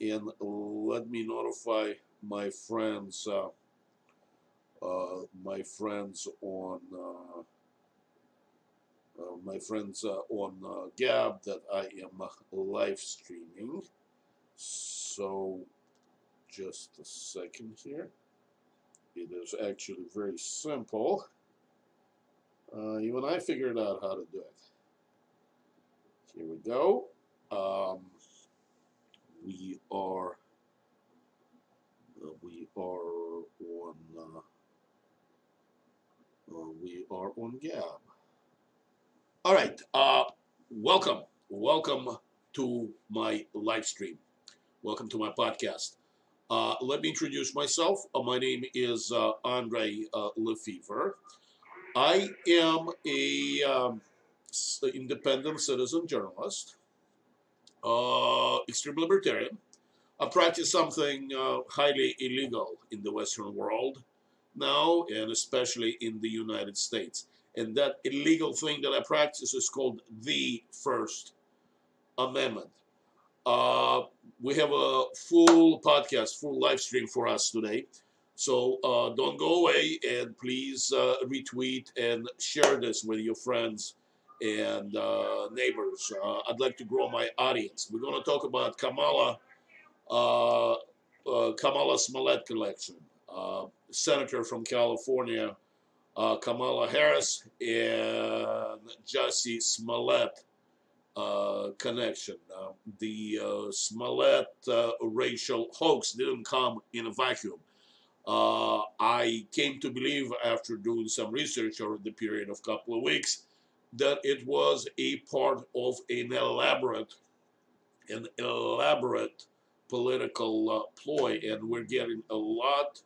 and let me notify my friends, uh, uh, my friends on, uh, uh, my friends uh, on Gab that I am live streaming. So, just a second here. It is actually very simple. Even I figured out how to do it. Here we go. Um, we are uh, we are on uh, uh, we are on Gab. All right. Uh, welcome, welcome to my live stream. Welcome to my podcast. Uh, let me introduce myself. Uh, my name is uh, Andre Lefevre. I am a um, independent citizen journalist, uh, extreme libertarian. I practice something uh, highly illegal in the Western world now, and especially in the United States. And that illegal thing that I practice is called the First Amendment. Uh, we have a full podcast, full live stream for us today. So uh, don't go away and please uh, retweet and share this with your friends and uh, neighbors. Uh, I'd like to grow my audience. We're going to talk about Kamala, uh, uh, Kamala Smollett collection, uh, senator from California, Kamala Harris, and Jussie Smollett connection. The Smollett racial hoax didn't come in a vacuum. Uh, I came to believe after doing some research over the period of a couple of weeks that it was a part of an elaborate, an elaborate political uh, ploy, and we're getting a lot,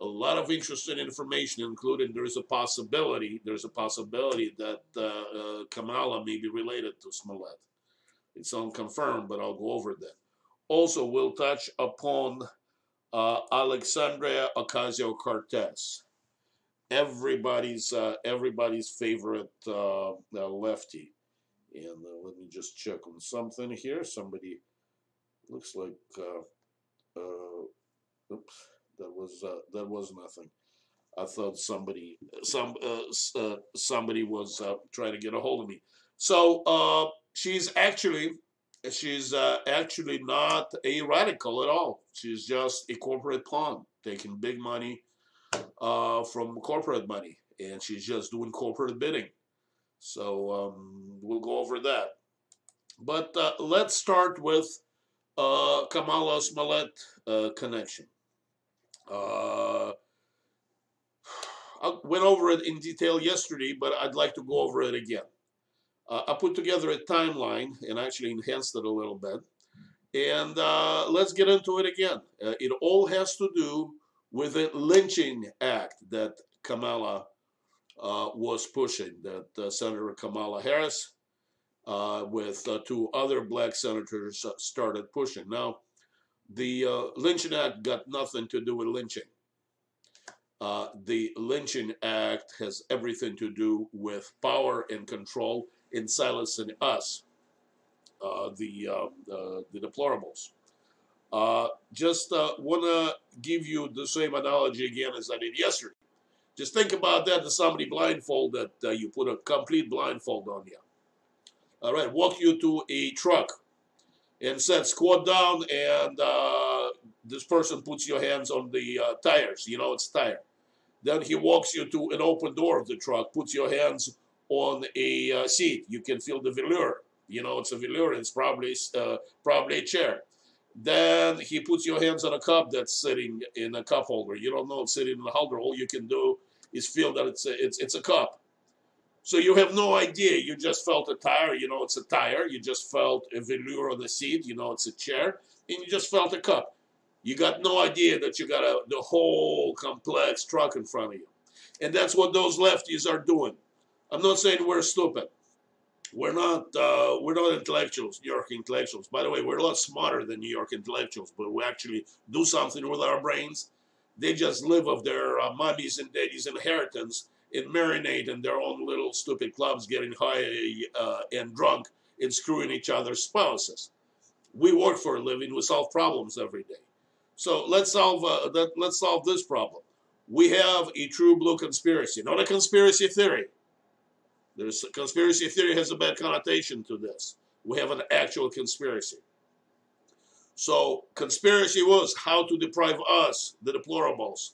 a lot of interesting information, including there is a possibility, there's a possibility that uh, uh, Kamala may be related to Smollett. It's unconfirmed, but I'll go over that. Also, we'll touch upon uh, Alexandria Ocasio Cortez, everybody's uh, everybody's favorite uh, uh, lefty. And uh, let me just check on something here. Somebody looks like, uh, uh, oops, that was that was nothing. I thought somebody some somebody was uh, trying to get a hold of me. So uh, she's actually she's uh, actually not a radical at all. She's just a corporate pawn, taking big money uh, from corporate money, and she's just doing corporate bidding. So um, we'll go over that. But uh, let's start with uh, Kamala Smollett uh, connection. Uh, I went over it in detail yesterday, but I'd like to go over it again. Uh, I put together a timeline and actually enhanced it a little bit. And uh, let's get into it again. Uh, it all has to do with the lynching act that Kamala uh, was pushing, that uh, Senator Kamala Harris, uh, with uh, two other black senators, uh, started pushing. Now, the uh, lynching act got nothing to do with lynching. The lynching act has everything to do with power and control in silencing us, the the deplorables. Uh, just uh, want to give you the same analogy again as I did yesterday. Just think about that as somebody blindfolded, uh, you put a complete blindfold on you. All right, walk you to a truck and said squat down, and uh, this person puts your hands on the uh, tires. You know it's tire. Then he walks you to an open door of the truck, puts your hands on a uh, seat. You can feel the velour. You know it's a velour. It's probably uh, probably a chair. Then he puts your hands on a cup that's sitting in a cup holder. You don't know it's sitting in a holder. All you can do is feel that it's a, it's it's a cup. So you have no idea. You just felt a tire. You know it's a tire. You just felt a velour on the seat. You know it's a chair, and you just felt a cup. You got no idea that you got a, the whole complex truck in front of you, and that's what those lefties are doing. I'm not saying we're stupid. We're not. Uh, we're not intellectuals, New York intellectuals. By the way, we're a lot smarter than New York intellectuals, but we actually do something with our brains. They just live of their uh, mummies and daddies' inheritance and marinate in their own little stupid clubs, getting high uh, and drunk and screwing each other's spouses. We work for a living. We solve problems every day. So let's solve uh, that. Let's solve this problem. We have a true blue conspiracy, not a conspiracy theory. There's a conspiracy theory has a bad connotation to this. We have an actual conspiracy. So conspiracy was how to deprive us, the deplorables,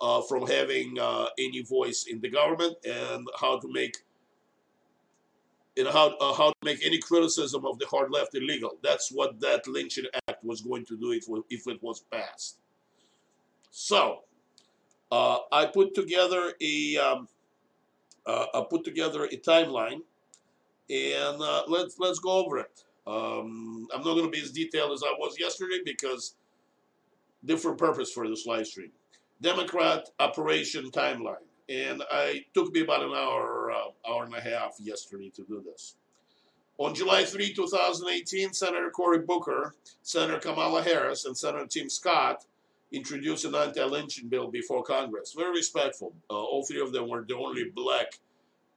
uh, from having uh, any voice in the government and how to make know, how, uh, how to make any criticism of the hard left illegal. That's what that lynching act was going to do if, if it was passed. So, uh, I put together a um, uh, I put together a timeline, and uh, let's let's go over it. Um, I'm not going to be as detailed as I was yesterday because different purpose for this live stream. Democrat operation timeline and I took me about an hour, uh, hour and a half yesterday to do this. On July 3, 2018, Senator Cory Booker, Senator Kamala Harris, and Senator Tim Scott introduced an anti-lynching bill before Congress. Very respectful. Uh, all three of them were the only black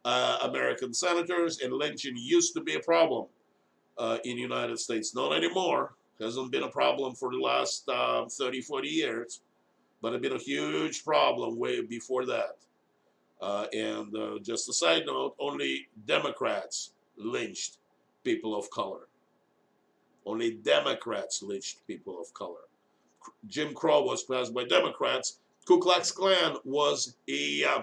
uh, American senators, and lynching used to be a problem uh, in the United States. Not anymore. Hasn't been a problem for the last um, 30, 40 years, but it's been a huge problem way before that. Uh, and uh, just a side note, only Democrats lynched people of color. Only Democrats lynched people of color. Jim Crow was passed by Democrats. Ku Klux Klan was a uh,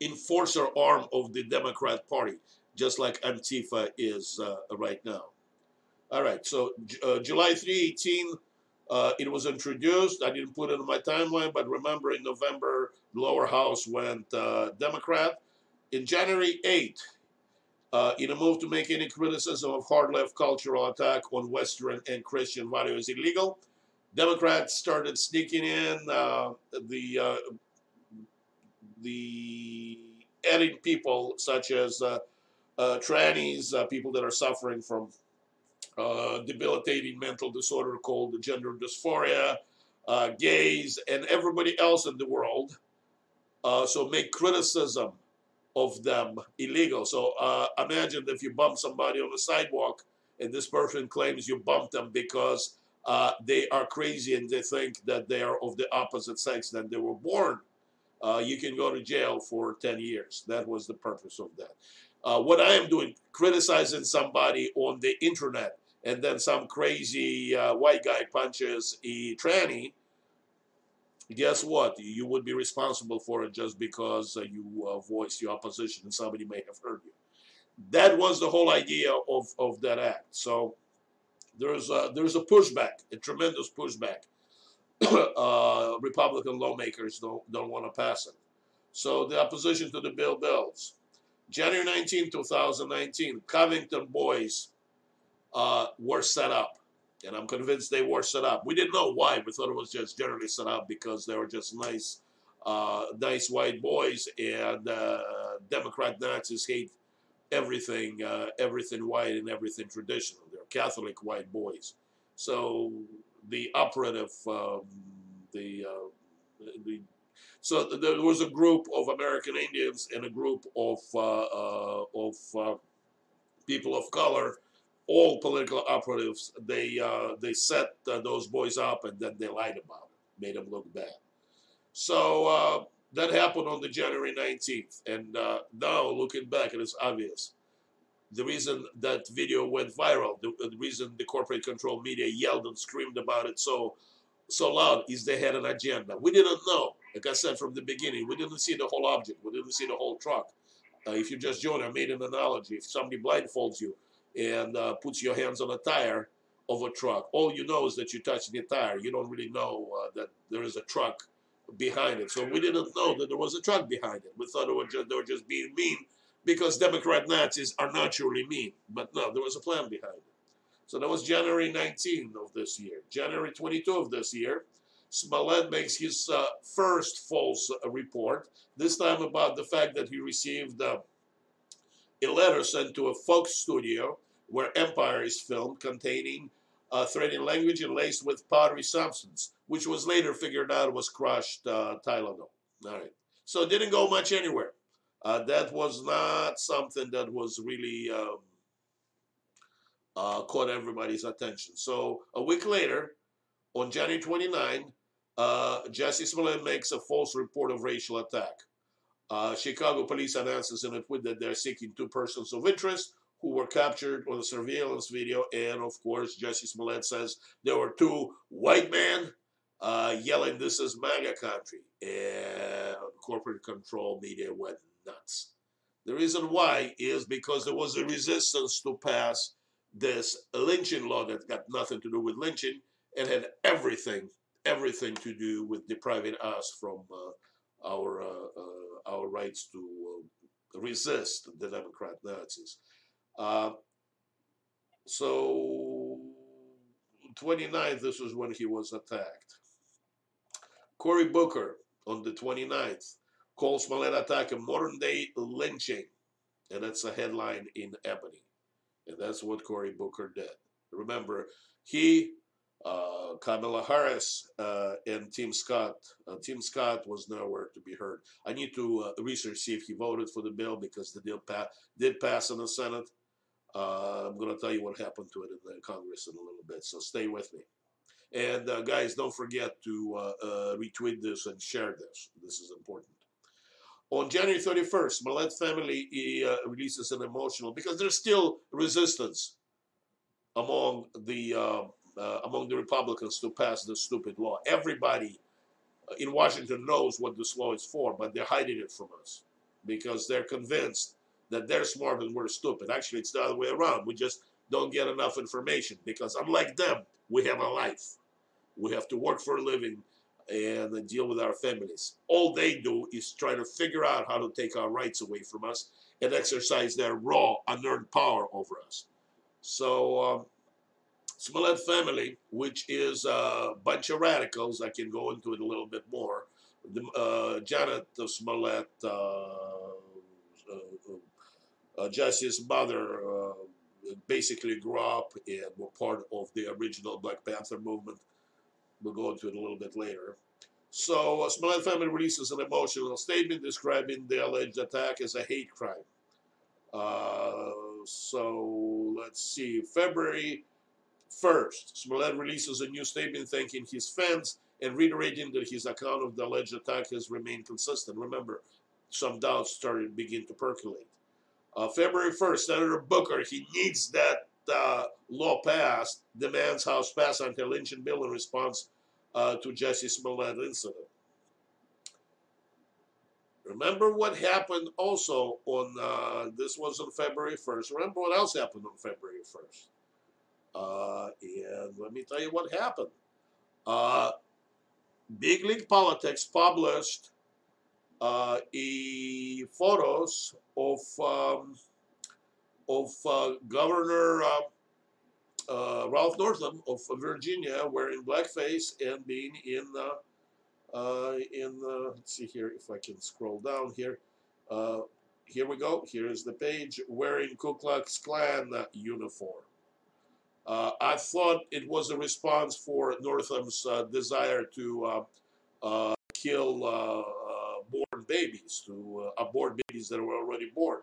enforcer arm of the Democrat Party, just like Antifa is uh, right now. All right, so uh, July 318, uh, it was introduced. I didn't put it in my timeline, but remember in November, lower house went uh, Democrat. In January 8, uh, in a move to make any criticism of hard left cultural attack on Western and Christian values illegal, Democrats started sneaking in uh, the uh, the adding people such as uh, uh, trannies, people that are suffering from debilitating mental disorder called gender dysphoria, gays, and everybody else in the world uh, so make criticism of them illegal. So uh, imagine if you bump somebody on the sidewalk and this person claims you bumped them because uh, they are crazy and they think that they are of the opposite sex than they were born. Uh, you can go to jail for 10 years. That was the purpose of that. Uh, what I am doing, criticizing somebody on the internet, and then some crazy uh, white guy punches a tranny, guess what? You would be responsible for it just because uh, you uh, voiced your opposition and somebody may have heard you. That was the whole idea of, of that act. So there's a, there's a pushback, a tremendous pushback. uh, Republican lawmakers don't, don't want to pass it. So the opposition to the bill builds. January 19, 2019, Covington boys uh, were set up and I'm convinced they were set up. We didn't know why. We thought it was just generally set up because they were just nice, uh, nice white boys, and uh, Democrat Nazis hate everything, uh, everything white and everything traditional. They're Catholic white boys. So the operative, um, the, uh, the so there was a group of American Indians and a group of uh, uh, of people of color all political operatives, they uh, they set uh, those boys up and then they lied about it, made them look bad. So uh, that happened on the January 19th, and uh, now looking back, it is obvious. The reason that video went viral, the, the reason the corporate control media yelled and screamed about it so so loud is they had an agenda. We didn't know, like I said from the beginning, we didn't see the whole object, we didn't see the whole truck. Uh, if you just join, I made an analogy. If somebody blindfolds you, and uh, puts your hands on a tire of a truck. All you know is that you're touching the tire. You don't really know uh, that there is a truck behind it. So we didn't know that there was a truck behind it. We thought it was just, they were just being mean because Democrat Nazis are naturally mean. But no, there was a plan behind it. So that was January 19 of this year. January 22 of this year, Smollett makes his uh, first false uh, report, this time about the fact that he received uh, a letter sent to a Fox studio where Empire is filmed containing uh, language and laced with powdery substance, which was later figured out was crushed uh, Tylenol. All right. So it didn't go much anywhere. Uh, that was not something that was really um, uh, caught everybody's attention. So a week later, on January 29, uh, Jussie Smollett makes a false report of racial attack. Uh, Chicago police announces in a tweet that they're seeking two persons of interest who were captured on a surveillance video. And of course, Jesse Smollett says there were two white men uh, yelling, This is MAGA country. And corporate control media went nuts. The reason why is because there was a resistance to pass this lynching law that got nothing to do with lynching and had everything, everything to do with depriving us from uh, our uh, uh our rights to uh, resist the Democrat Nazis. Uh, so 29th, this was when he was attacked. Cory Booker on the 29th calls Smollett attack a modern day lynching. And that's a headline in Ebony. And that's what Cory Booker did. Remember, he, uh, Kamala Harris, uh, and Tim Scott. Uh, Tim Scott was nowhere to be heard. I need to uh, research see if he voted for the bill because the bill pa- did pass in the Senate. Uh, I'm going to tell you what happened to it in the Congress in a little bit, so stay with me. And uh, guys, don't forget to uh, uh, retweet this and share this. This is important. On January 31st, Smollett family uh, releases an emotional because there's still resistance among the uh, uh, among the Republicans to pass this stupid law. Everybody in Washington knows what this law is for, but they're hiding it from us because they're convinced that they're smart and we're stupid. Actually, it's the other way around. We just don't get enough information because unlike them, we have a life. We have to work for a living and deal with our families. All they do is try to figure out how to take our rights away from us and exercise their raw, unearned power over us. So, um, Smollett family, which is a bunch of radicals, I can go into it a little bit more. The, uh, Janet Smollett, uh, uh Jussie's mother, uh, basically grew up and were part of the original Black Panther movement. We'll go into it a little bit later. So, uh, Smollett family releases an emotional statement describing the alleged attack as a hate crime. Uh, so, let's see. February 1st, Smollett releases a new statement thanking his fans and reiterating that his account of the alleged attack has remained consistent. Remember, some doubts started begin to percolate. Uh, February 1st, Senator Booker, he needs that uh, law passed demands House pass anti-lynching bill in response uh, to Jesse Smollett incident. Remember what happened also on, uh, this was on February 1st. Remember what else happened on February 1st. Uh, and let me tell you what happened. Uh, Big League Politics published a photos of um, of uh, Governor uh, uh, Ralph Northam of Virginia wearing blackface and being in in let's see here if I can scroll down here. here we go. Here's the page wearing Ku Klux Klan uniform. Uh, I thought it was a response for Northam's uh, desire to uh, kill babies, to abort babies that were already born.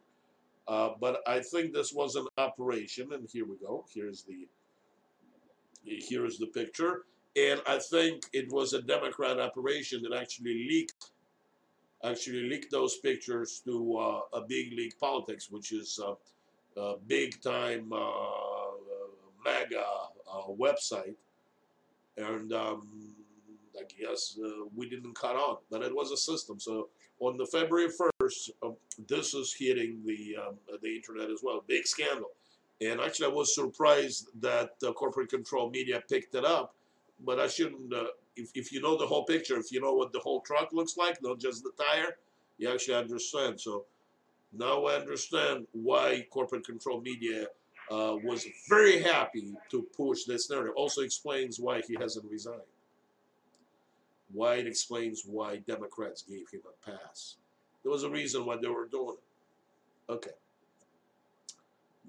Uh, but I think this was an operation, and here we go. Here's the here's the picture, and I think it was a Democrat operation that actually leaked actually leaked those pictures to uh, a big league politics, which is uh, a big time uh, MAGA uh, website, and um, I guess uh, we didn't cut on, but it was a system. So on the February 1st, uh, this is hitting the um, the internet as well. Big scandal. And actually, I was surprised that corporate control media picked it up. But I shouldn't, uh, if, if you know the whole picture, if you know what the whole truck looks like, not just the tire, you actually understand. So now I understand why corporate control media uh, was very happy to push this narrative. Also explains why he hasn't resigned why it explains why Democrats gave him a pass. There was a reason why they were doing it. Okay.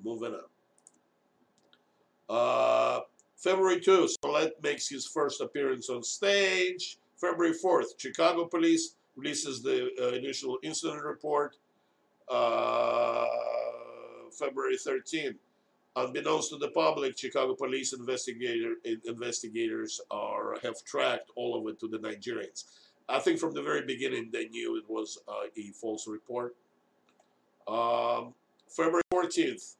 Moving on. Uh, February 2, Smollett makes his first appearance on stage. February 4th, Chicago police releases the uh, initial incident report. Uh, February 13th, unbeknownst to the public, Chicago police investigator, investigators are have tracked all of it to the Nigerians. I think from the very beginning they knew it was uh, a false report. Um, February 14th,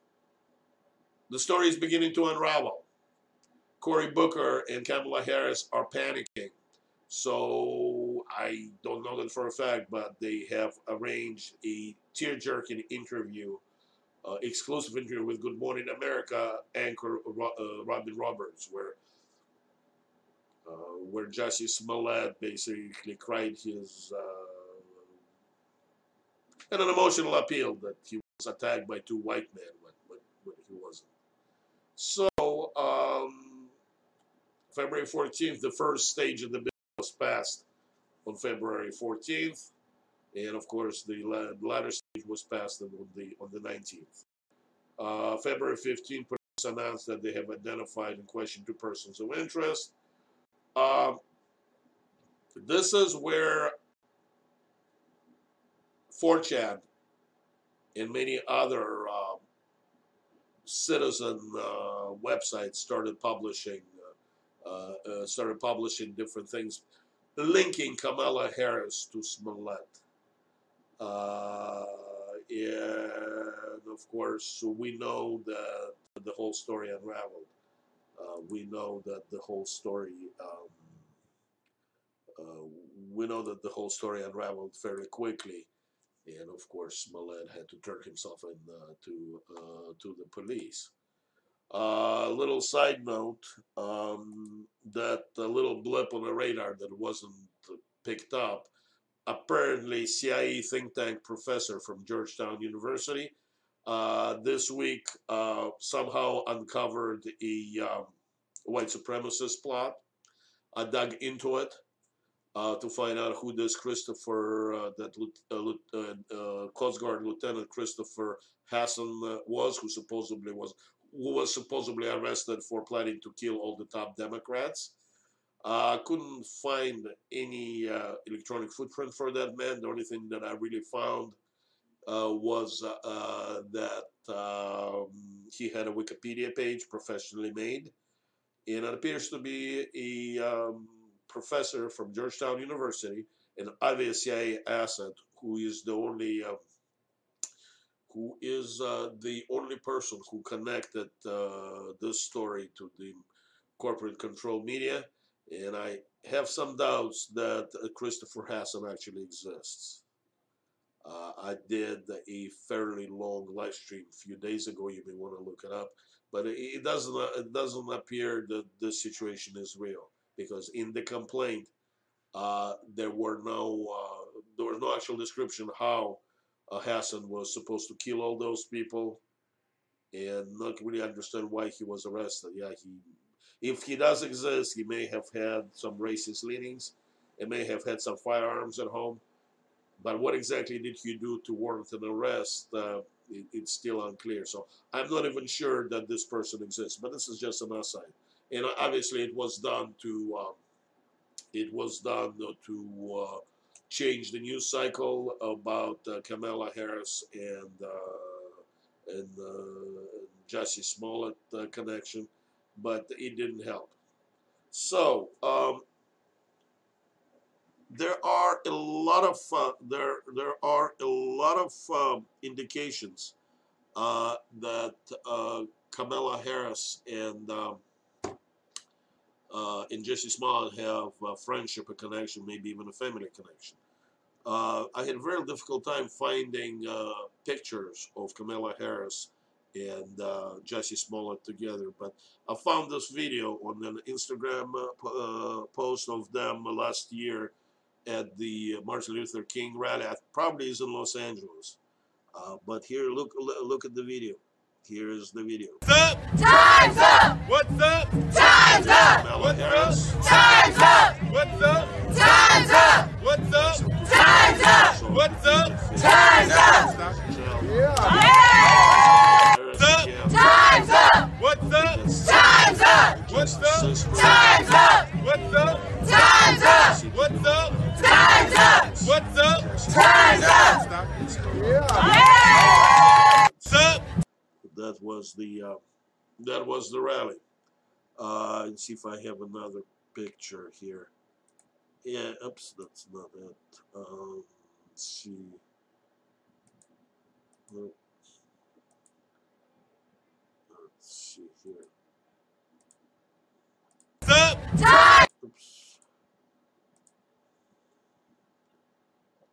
the story is beginning to unravel. Cory Booker and Kamala Harris are panicking. So I don't know that for a fact, but they have arranged a tear-jerking interview, uh, exclusive interview with Good Morning America anchor uh, Robin Roberts, where uh, where Jussie Smollett basically cried his uh, an emotional appeal that he was attacked by two white men when, when, when he wasn't. So um, February 14th, the first stage of the bill was passed on February 14th, and of course the latter stage was passed on the on the 19th. Uh, February 15th, police announced that they have identified and questioned two persons of interest. Um, this is where 4chan and many other um, citizen uh, websites started publishing uh, uh, started publishing different things linking Kamala Harris to Smollett. Uh, and of course, we know that the whole story unraveled. Uh, we know that the whole story um, uh, we know that the whole story unraveled fairly quickly, and of course Smollett had to turn himself in uh, to uh, to the police. A uh, little side note: um, that little blip on the radar that wasn't picked up. Apparently, CIA think tank professor from Georgetown University uh, this week uh, somehow uncovered a um, white supremacist plot. I dug into it uh, to find out who this Christopher, uh, that uh, uh, Coast Guard Lieutenant Christopher Hasson was, who supposedly was who was supposedly arrested for planning to kill all the top Democrats. I uh, couldn't find any uh, electronic footprint for that man. The only thing that I really found uh, was that um, he had a Wikipedia page professionally made, and it appears to be a um, professor from Georgetown University, an CIA asset, who is the only uh, who is uh, the only person who connected uh, this story to the corporate control media, and I have some doubts that uh, Christopher Hasson actually exists. Uh, I did a fairly long live stream a few days ago. You may want to look it up, but it doesn't it doesn't appear that the situation is real because in the complaint uh, there were no uh, there was no actual description how uh, Hasson was supposed to kill all those people, and not really understand why he was arrested. Yeah, he if he does exist, he may have had some racist leanings, and may have had some firearms at home. But what exactly did he do to warrant an arrest? Uh, it, it's still unclear. So I'm not even sure that this person exists. But this is just an aside and obviously it was done to um, it was done to uh, change the news cycle about uh, Kamala Harris and uh, and uh, Jussie Smollett uh, connection, but it didn't help. So um, there are a lot of uh, there there are a lot of um, indications that Kamala Harris and um, uh, and Jussie Smollett have a friendship, a connection, maybe even a family connection. Uh, I had a very difficult time finding uh, pictures of Kamala Harris and uh, Jussie Smollett together, but I found this video on an Instagram uh, uh, post of them last year at the Martin Luther King rally. Probably is in Los Angeles, uh, but here, look, look at the video. Here's the video. What's up? Time's up! What's up? Time's up! What's up? Time's up! What's up? Time's up! What's up? Time's up! What's up? Time's up! Yeah! Was the uh, that was the rally. Uh, let's see if I have another picture here. Yeah, oops, that's not it. Um, let's see. Let's see here. Oops.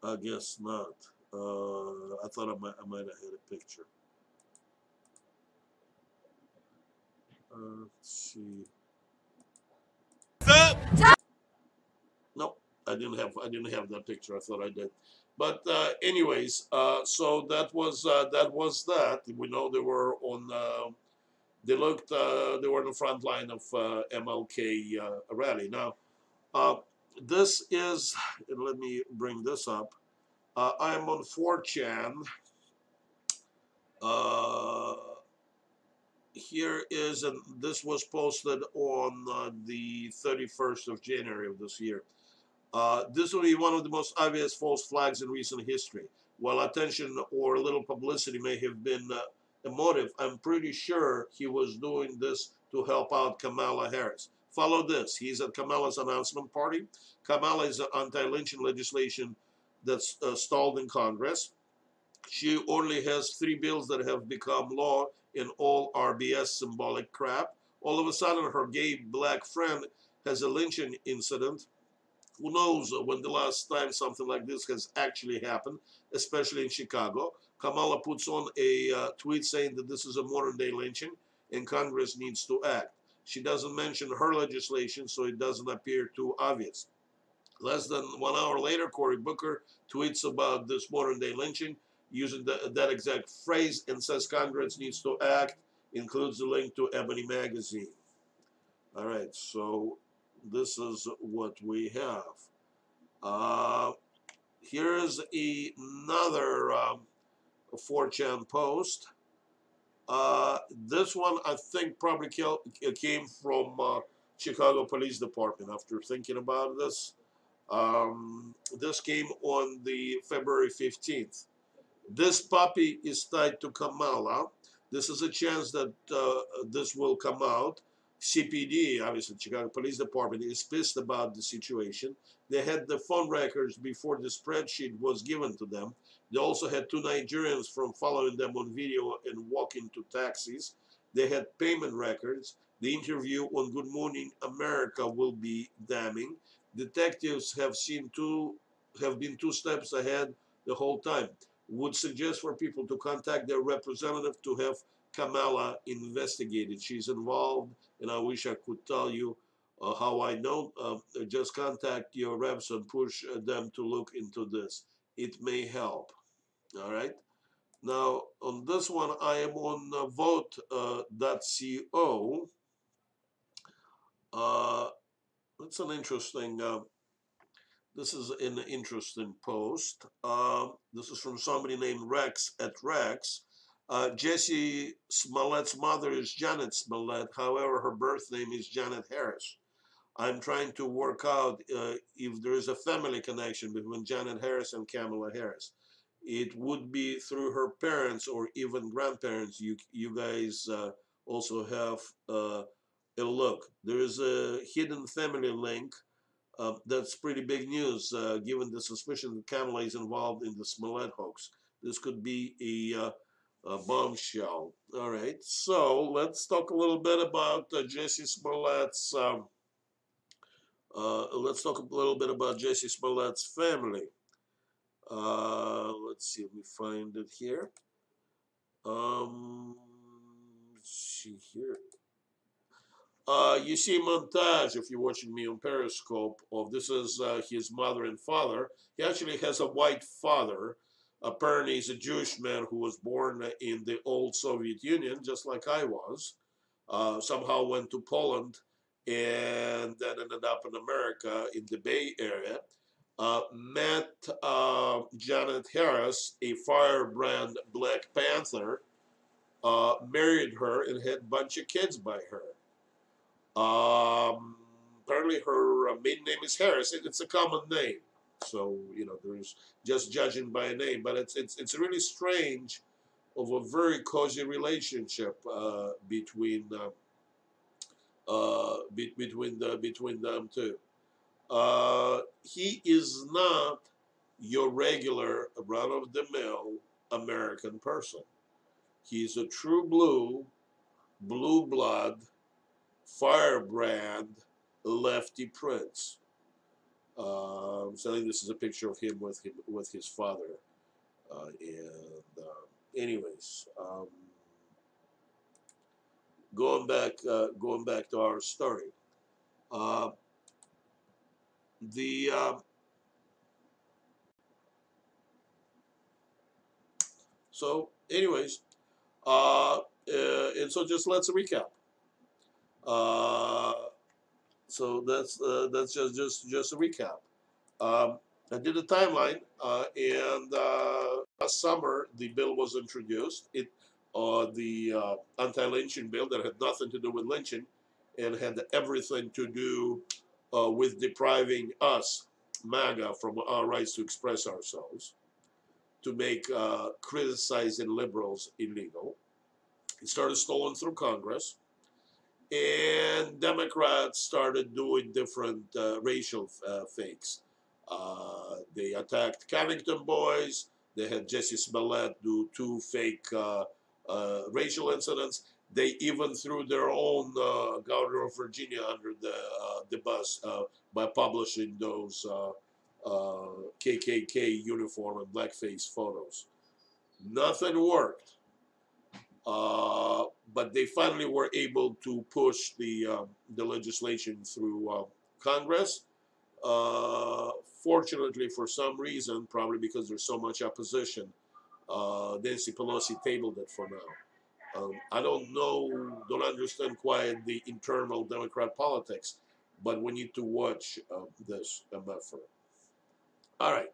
I guess not. Uh, I thought I might, I might have had a picture. Uh, let's see. Nope, I didn't have I didn't have that picture. I thought I did. But uh, anyways, uh, so that was uh, that was that. We know they were on. Uh, they looked. Uh, they were in the front line of MLK rally. Now, this is. let me bring this up. I'm on 4chan. Here is, and this was posted on uh, the 31st of January of this year. Uh, this will be one of the most obvious false flags in recent history. While attention or a little publicity may have been uh, a motive, I'm pretty sure he was doing this to help out Kamala Harris. Follow this. He's at Kamala's announcement party. Kamala is anti-lynching legislation that's uh, stalled in Congress. She only has three bills that have become law in all RBS symbolic crap. All of a sudden, her gay black friend has a lynching incident. Who knows when the last time something like this has actually happened, especially in Chicago. Kamala puts on a uh, tweet saying that this is a modern day lynching and Congress needs to act. She doesn't mention her legislation, so it doesn't appear too obvious. Less than one hour later, Cory Booker tweets about this modern day lynching using the, that exact phrase and says Congress needs to act, includes a link to Ebony Magazine. All right, so this is what we have. Uh, here's another um, 4chan post. Uh, this one, I think, probably came from uh, Chicago Police Department after thinking about this. Um, this came on the February 15th. This puppy is tied to Kamala. This is a chance that uh, this will come out. CPD, obviously Chicago Police Department, is pissed about the situation. They had the phone records before the spreadsheet was given to them. They also had two Nigerians from following them on video and walking to taxis. They had payment records. The interview on Good Morning America will be damning. Detectives have seen two have been two steps ahead the whole time would suggest for people to contact their representative to have Kamala investigated. She's involved, and I wish I could tell you uh, how I know. Uh, just contact your reps and push them to look into this. It may help. All right. Now, on this one, I am on uh, voat.co. Uh, that's an interesting uh, this is an interesting post. Uh, this is from somebody named Rex at Rex. Uh, Jussie Smollett's mother is Janet Smollett. However, her birth name is Janet Harris. I'm trying to work out uh, if there is a family connection between Janet Harris and Kamala Harris. It would be through her parents or even grandparents. You you guys uh, also have uh, a look. There is a hidden family link uh, that's pretty big news, uh, given the suspicion that Kamala is involved in the Smollett hoax. This could be a, uh, a bombshell. All right, so let's talk a little bit about uh, Jussie Smollett's. Um, uh, let's talk a little bit about Jesse Smollett's family. Uh, let's see, let me find it here. Um, see here. Uh, you see montage if you're watching me on Periscope of this is uh, his mother and father. He actually has a white father. Apparently, he's a Jewish man who was born in the old Soviet Union, just like I was. Uh, somehow went to Poland and then ended up in America in the Bay Area. Uh, met uh, Janet Harris, a firebrand Black Panther, married her and had a bunch of kids by her. Um, apparently, her uh, maiden name is Harris. It's a common name, so you know there's just judging by a name. But it's it's it's really strange of a very cozy relationship uh, between uh, uh, be, between the, between them two. Uh, he is not your regular run of the mill American person. He's a true blue, blue blood, firebrand, lefty prince. Um, so I think this is a picture of him with him with his father. Uh, and uh, anyways, um, going back uh, going back to our story. Uh, the uh, so anyways, uh, and so just let's recap. So that's that's just just just a recap. Um, I did a timeline, uh, and uh, last summer the bill was introduced. It uh, the uh, anti-lynching bill that had nothing to do with lynching, and had everything to do uh, with depriving us, MAGA, from our rights to express ourselves, to make uh, criticizing liberals illegal. It started stolen through Congress and Democrats started doing different uh, racial uh, fakes. Uh, they attacked Covington boys. They had Jesse Smollett do two fake uh, uh, racial incidents. They even threw their own uh, governor of Virginia under the the bus by publishing those KKK uniform and blackface photos. Nothing worked. But they finally were able to push the the legislation through Congress. Uh, Fortunately, for some reason, probably because there's so much opposition, uh, Nancy Pelosi tabled it for now. Um, I don't know, don't understand quite the internal Democrat politics, but we need to watch uh, this MFR. All right,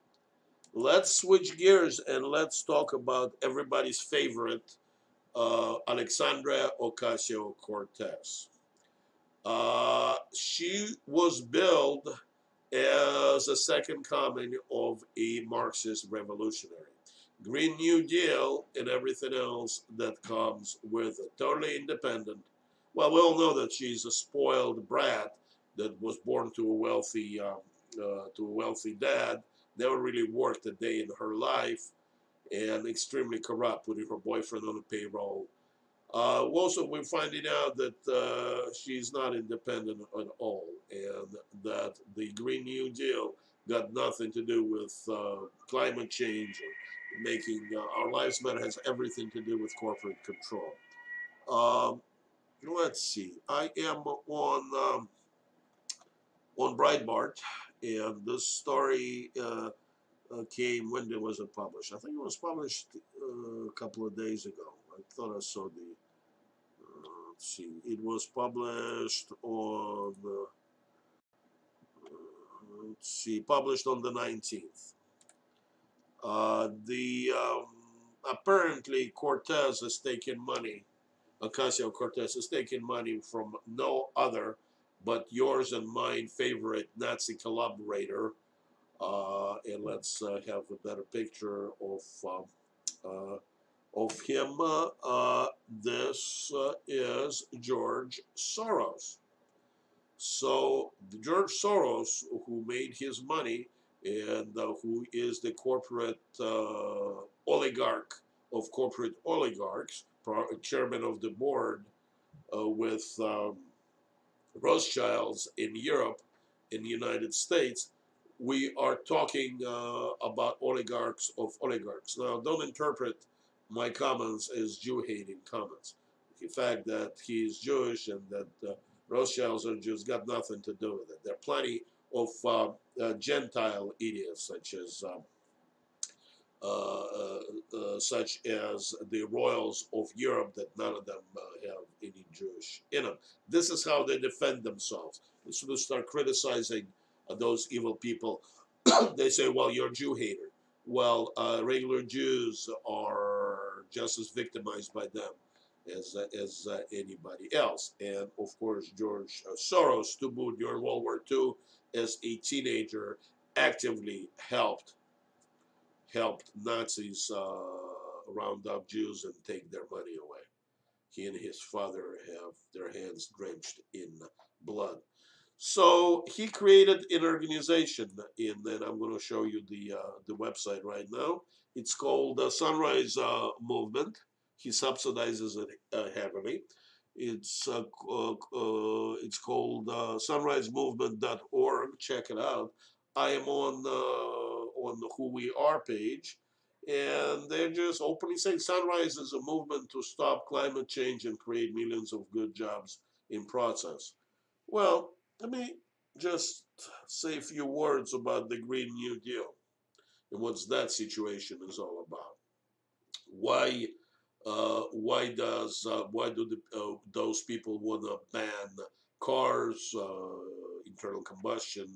let's switch gears and let's talk about everybody's favorite, uh, Alexandria Ocasio Cortez. Uh, she was billed as a second coming of a Marxist revolutionary. Green New Deal and everything else that comes with it. Totally independent. Well, we all know that she's a spoiled brat that was born to a wealthy um, uh, to a wealthy dad. Never really worked a day in her life, and extremely corrupt, putting her boyfriend on the payroll uh, also, we're finding out that uh, she's not independent at all, and that the Green New Deal got nothing to do with uh, climate change or making uh, our lives better. Has everything to do with corporate control. Um, let's see. I am on um, on Breitbart, and this story. Uh, uh, came when it was published? I think it was published a couple of days ago. I thought I saw the let's see, it was published on, uh, let's see, published on the 19th. Uh, the, um, apparently Cortez has taken money, Ocasio-Cortez has taken money from no other but yours and mine favorite Nazi collaborator, uh, and let's uh, have a better picture of um, uh, of him. Uh, this uh, is George Soros. So George Soros, who made his money and uh, who is the corporate uh, oligarch of corporate oligarchs, chairman of the board uh, with um, Rothschilds in Europe, in the United States, we are talking uh, about oligarchs of oligarchs. Now, don't interpret my comments as Jew-hating comments. The fact that he is Jewish and that uh, Rothschilds are Jews got nothing to do with it. There are plenty of uh, uh, Gentile idiots such as um, uh, uh, uh, such as the royals of Europe that none of them have any Jewish in them. This is how they defend themselves. As soon as start criticizing those evil people, they say, well, you're a Jew hater. Well, regular Jews are just as victimized by them as, uh, as uh, anybody else. And of course, George uh, Soros, to boot during World War II, as a teenager, actively helped helped Nazis uh, round up Jews and take their money away. He and his father have their hands drenched in blood. So he created an organization, and then I'm going to show you the uh, the website right now. It's called the Sunrise uh, Movement. He subsidizes it uh, heavily. It's uh, uh, it's called uh, sunrisemovement.org. Check it out. I am on on the Who We Are page, and they're just openly saying Sunrise is a movement to stop climate change and create millions of good jobs in process. Well, let me just say a few words about the Green New Deal and what that situation is all about. Why, uh, why does uh, why do the, uh, those people want to ban cars, uh, internal combustion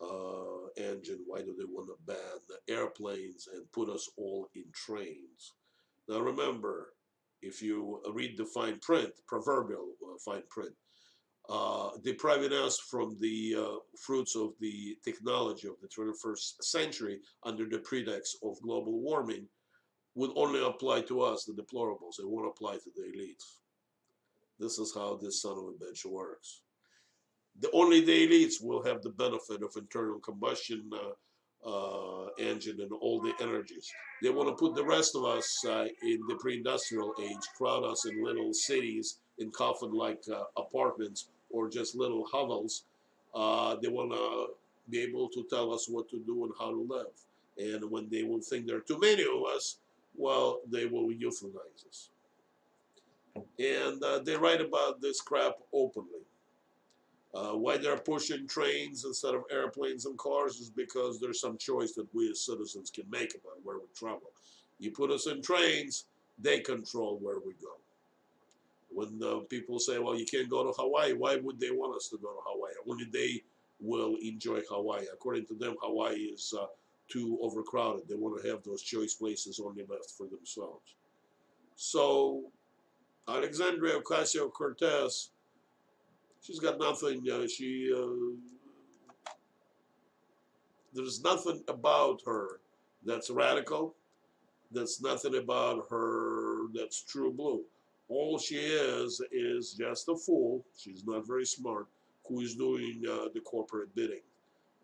uh, uh, engine? Why do they want to ban airplanes and put us all in trains? Now remember, if you read the fine print, proverbial fine print, uh, depriving us from the uh, fruits of the technology of the 21st century under the pretext of global warming would only apply to us, the deplorables. It won't apply to the elites. This is how this son of a bitch works. The, only the elites will have the benefit of internal combustion uh, uh, engine and all the energies. They want to put the rest of us uh, in the pre-industrial age, crowd us in little cities in coffin-like uh, apartments or just little hovels. Uh, they want to be able to tell us what to do and how to live. And when they will think there are too many of us, well, they will euthanize us. And uh, they write about this crap openly. Uh, why they're pushing trains instead of airplanes and cars is because there's some choice that we as citizens can make about where we travel. You put us in trains, they control where we go. When people say, well, you can't go to Hawaii, why would they want us to go to Hawaii? Only they will enjoy Hawaii. According to them, Hawaii is uh, too overcrowded. They want to have those choice places only left for themselves. So, Alexandria Ocasio Cortez, she's got nothing. Uh, she uh, there's nothing about her that's radical. There's nothing about her that's true blue. All she is is just a fool. She's not very smart. Who is doing uh, the corporate bidding?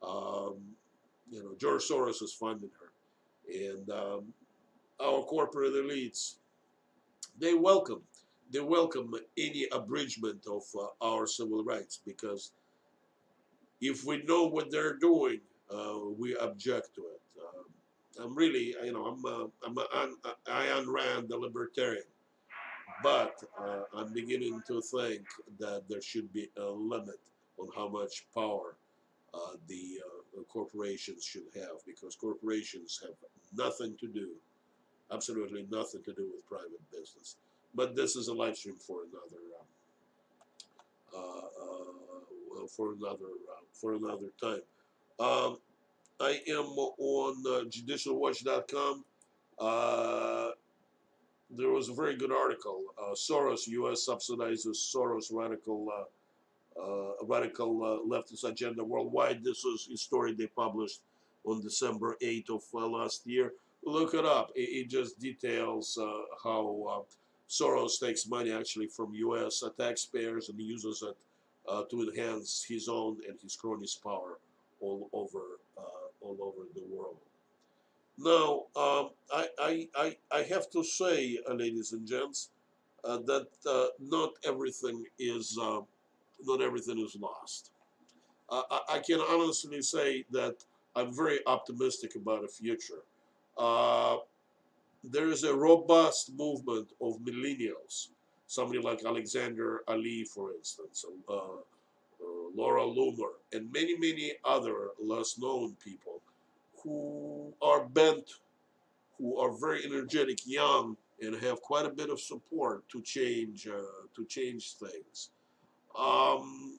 Um, you know, George Soros is funding her, and um, our corporate elites they welcome they welcome any abridgment of uh, our civil rights because if we know what they're doing, uh, we object to it. Uh, I'm really, you know, I'm a, I'm a, Ayn Rand, the libertarian. But uh, I'm beginning to think that there should be a limit on how much power uh, the uh, corporations should have because corporations have nothing to do, absolutely nothing to do with private business. But this is a live stream for another uh, uh, for another uh, for another time. Um, I am on judicialwatch.com there was a very good article. Uh, Soros, U.S. subsidizes Soros radical uh, uh, radical uh, leftist agenda worldwide. This was a story they published on December 8th of uh, last year. Look it up. It, it just details how Soros takes money actually from U.S. taxpayers and uses it to enhance his own and his cronies' power all over all over the world. Now, um, I, I, I, I have to say, uh, ladies and gents, uh, that uh, not everything is uh, not everything is lost. I, I, can honestly say that I'm very optimistic about the future. Uh, there is a robust movement of millennials, somebody like Alexander Ali, for instance, uh, Laura Loomer, and many, many other less known people who are bent, who are very energetic, young, and have quite a bit of support to change uh, to change things. Um,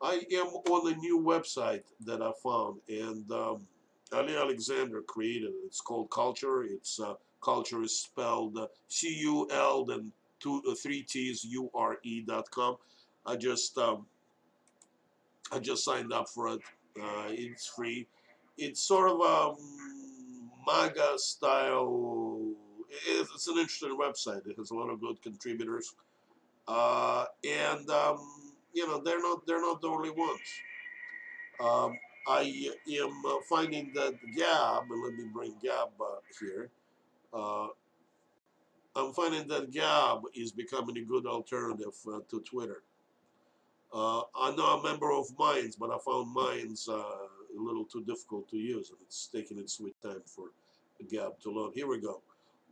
I am on a new website that I found, and um, Ali Alexander created it. It's called Culture. It's uh, Culture is spelled uh, C-U-L then two uh, three T's U R E dot com. I just um, I just signed up for it. Uh, it's free it's sort of a MAGA style. it's, it's, an interesting website. It has a lot of good contributors, uh, and um, you know they're not they're not the only ones. Um, I am uh, finding that Gab, and let me bring Gab uh, here. Uh, I'm finding that Gab is becoming a good alternative uh, to Twitter. Uh, I'm not a member of Minds, but I found Minds uh, a little too difficult to use, it's taking its sweet time for Gab to load. Here we go.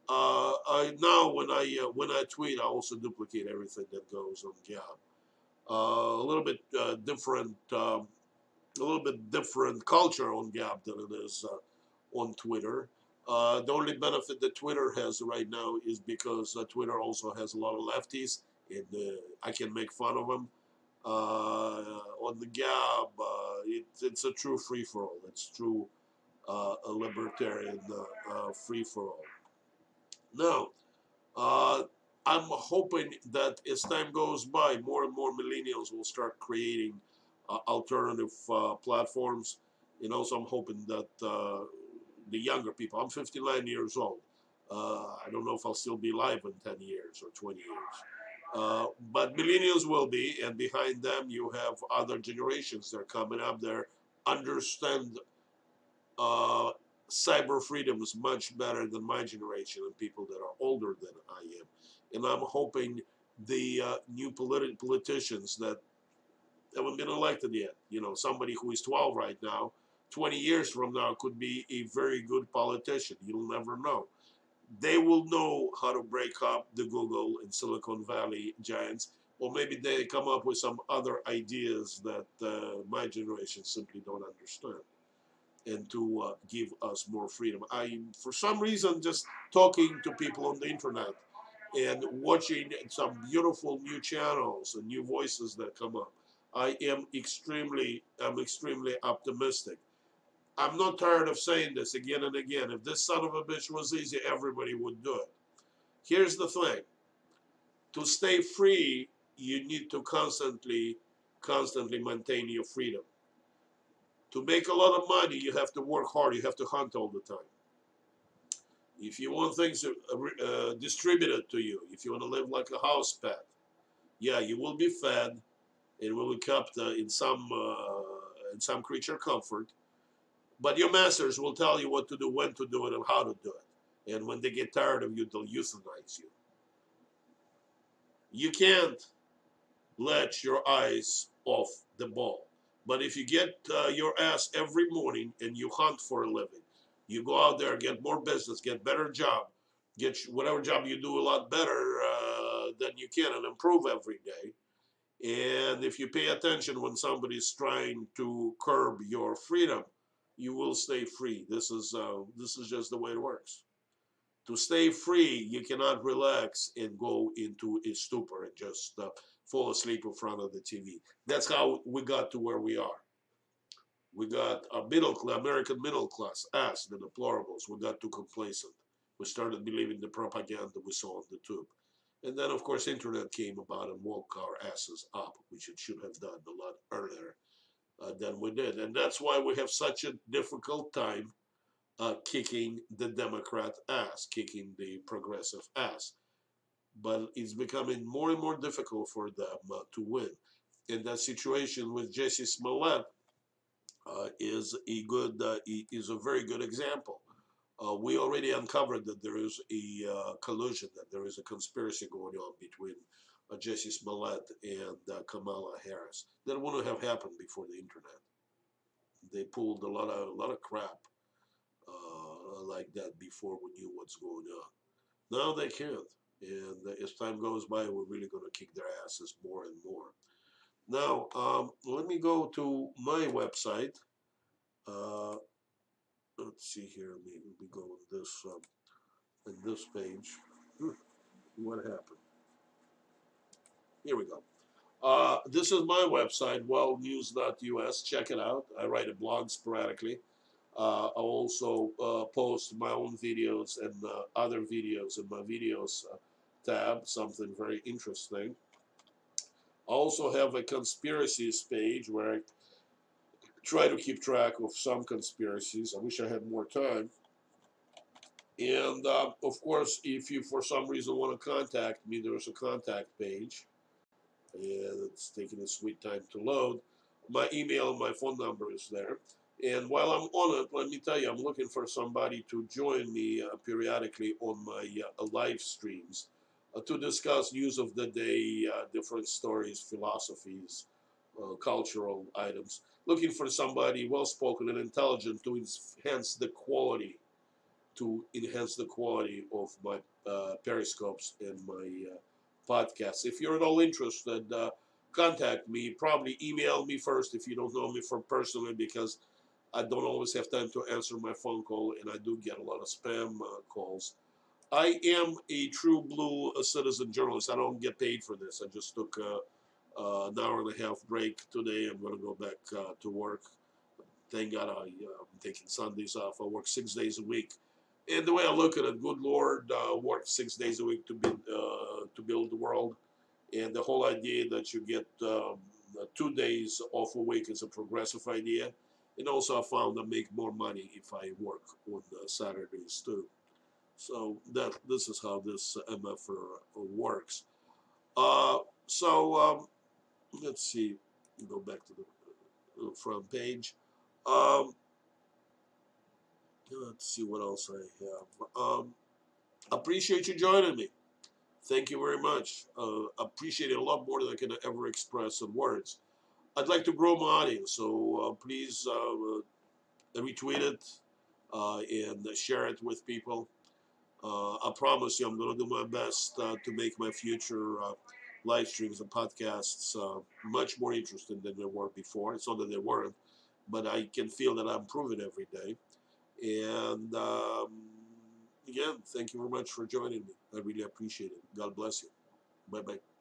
Uh, I now when I uh, when I tweet, I also duplicate everything that goes on Gab. Uh, a little bit uh, different, um, a little bit different culture on Gab than it is on Twitter. Uh, the only benefit that Twitter has right now is because uh, Twitter also has a lot of lefties, and uh, I can make fun of them. Uh, on the Gab, uh, it, it's a true free for all. It's true uh, a libertarian free for all. Now, I'm hoping that as time goes by, more and more millennials will start creating alternative platforms. And also, I'm hoping that the younger people. I'm 59 years old. Uh, I don't know if I'll still be alive in 10 years or 20 years. Uh, but millennials will be, and behind them you have other generations that are coming up there understand uh, cyber freedoms much better than my generation and people that are older than I am. And I'm hoping the uh, new politi politicians that haven't been elected yet, you know, somebody who is 12 right now, 20 years from now could be a very good politician. You'll never know. They will know how to break up the Google and Silicon Valley giants, or maybe they come up with some other ideas that uh, my generation simply don't understand and to uh, give us more freedom. I, for some reason, just talking to people on the internet and watching some beautiful new channels and new voices that come up, I am extremely, I'm extremely optimistic I'm not tired of saying this again and again. If this son of a bitch was easy, everybody would do it. Here's the thing. To stay free, you need to constantly, constantly maintain your freedom. To make a lot of money, you have to work hard. You have to hunt all the time. If you want things uh, uh distributed to you, if you want to live like a house pet, yeah, you will be fed and will be kept uh, in some uh, in some creature comfort but your masters will tell you what to do, when to do it, and how to do it. And when they get tired of you, they'll euthanize you. You can't let your eyes off the ball. But if you get uh, your ass every morning and you hunt for a living, you go out there, get more business, get better job, get whatever job you do a lot better uh, than you can and improve every day. And if you pay attention when somebody's trying to curb your freedom, you will stay free. This is uh, this is just the way it works. To stay free, you cannot relax and go into a stupor and just uh, fall asleep in front of the TV. That's how we got to where we are. We got a middle class, American middle class, us, the deplorables. We got too complacent. We started believing the propaganda we saw on the tube. And then, of course, internet came about and woke our asses up, which it should have done a lot earlier uh, than we did. And that's why we have such a difficult time uh, kicking the Democrat ass, kicking the progressive ass. But it's becoming more and more difficult for them uh, to win. And that situation with Jussie Smollett uh, is a good, uh, is a very good example. Uh, we already uncovered that there is a collusion, that there is a conspiracy going on between uh, Jussie Smollett and uh, Kamala Harris. That wouldn't have happened before the internet. They pulled a lot of a lot of crap uh, like that before we knew what's going on. Now they can't, and as time goes by, we're really going to kick their asses more and more. Now, um, let me go to my website. Uh, let's see here. Maybe we go on this um, on this page. Hmm, what happened? Here we go. Uh, this is my website, wildnews.us. Check it out. I write a blog sporadically. Uh, I also uh, post my own videos and uh, other videos in my videos uh, tab, something very interesting. I also have a conspiracies page where I try to keep track of some conspiracies. I wish I had more time. And uh, of course, if you for some reason want to contact me, there's a contact page, and it's taking a sweet time to load. My email my phone number is there. And while I'm on it, let me tell you, I'm looking for somebody to join me uh, periodically on my uh, live streams uh, to discuss news of the day, uh, different stories, philosophies, uh, cultural items. Looking for somebody well spoken and intelligent to enhance the quality, to enhance the quality of my uh, periscopes and my podcasts. If you're at all interested, contact me. Probably email me first if you don't know me for personally because I don't always have time to answer my phone call, and I do get a lot of spam uh, calls. I am a true blue uh, citizen journalist. I don't get paid for this. I just took uh, uh, an hour and a half break today. I'm going to go back uh, to work. Thank God I, am uh, taking Sundays off. I work six days a week. And the way I look at it, good Lord, uh, work six days a week to build, to build the world. And the whole idea that you get um, two days off a week is a progressive idea and also I found I make more money if I work on Saturdays too. So that this is how this MF works. Uh, so um, let's see, go back to the front page. Um, let's see what else I have. Um, appreciate you joining me. Thank you very much. Uh, appreciate it a lot more than I can ever express in words. I'd like to grow my audience, so uh, please uh, retweet it uh, and share it with people. Uh, I promise you, I'm going to do my best uh, to make my future uh, live streams and podcasts much more interesting than they were before. It's not that they weren't, but I can feel that I'm improving every day. And um, again, thank you very much for joining me. I really appreciate it. God bless you. Bye bye.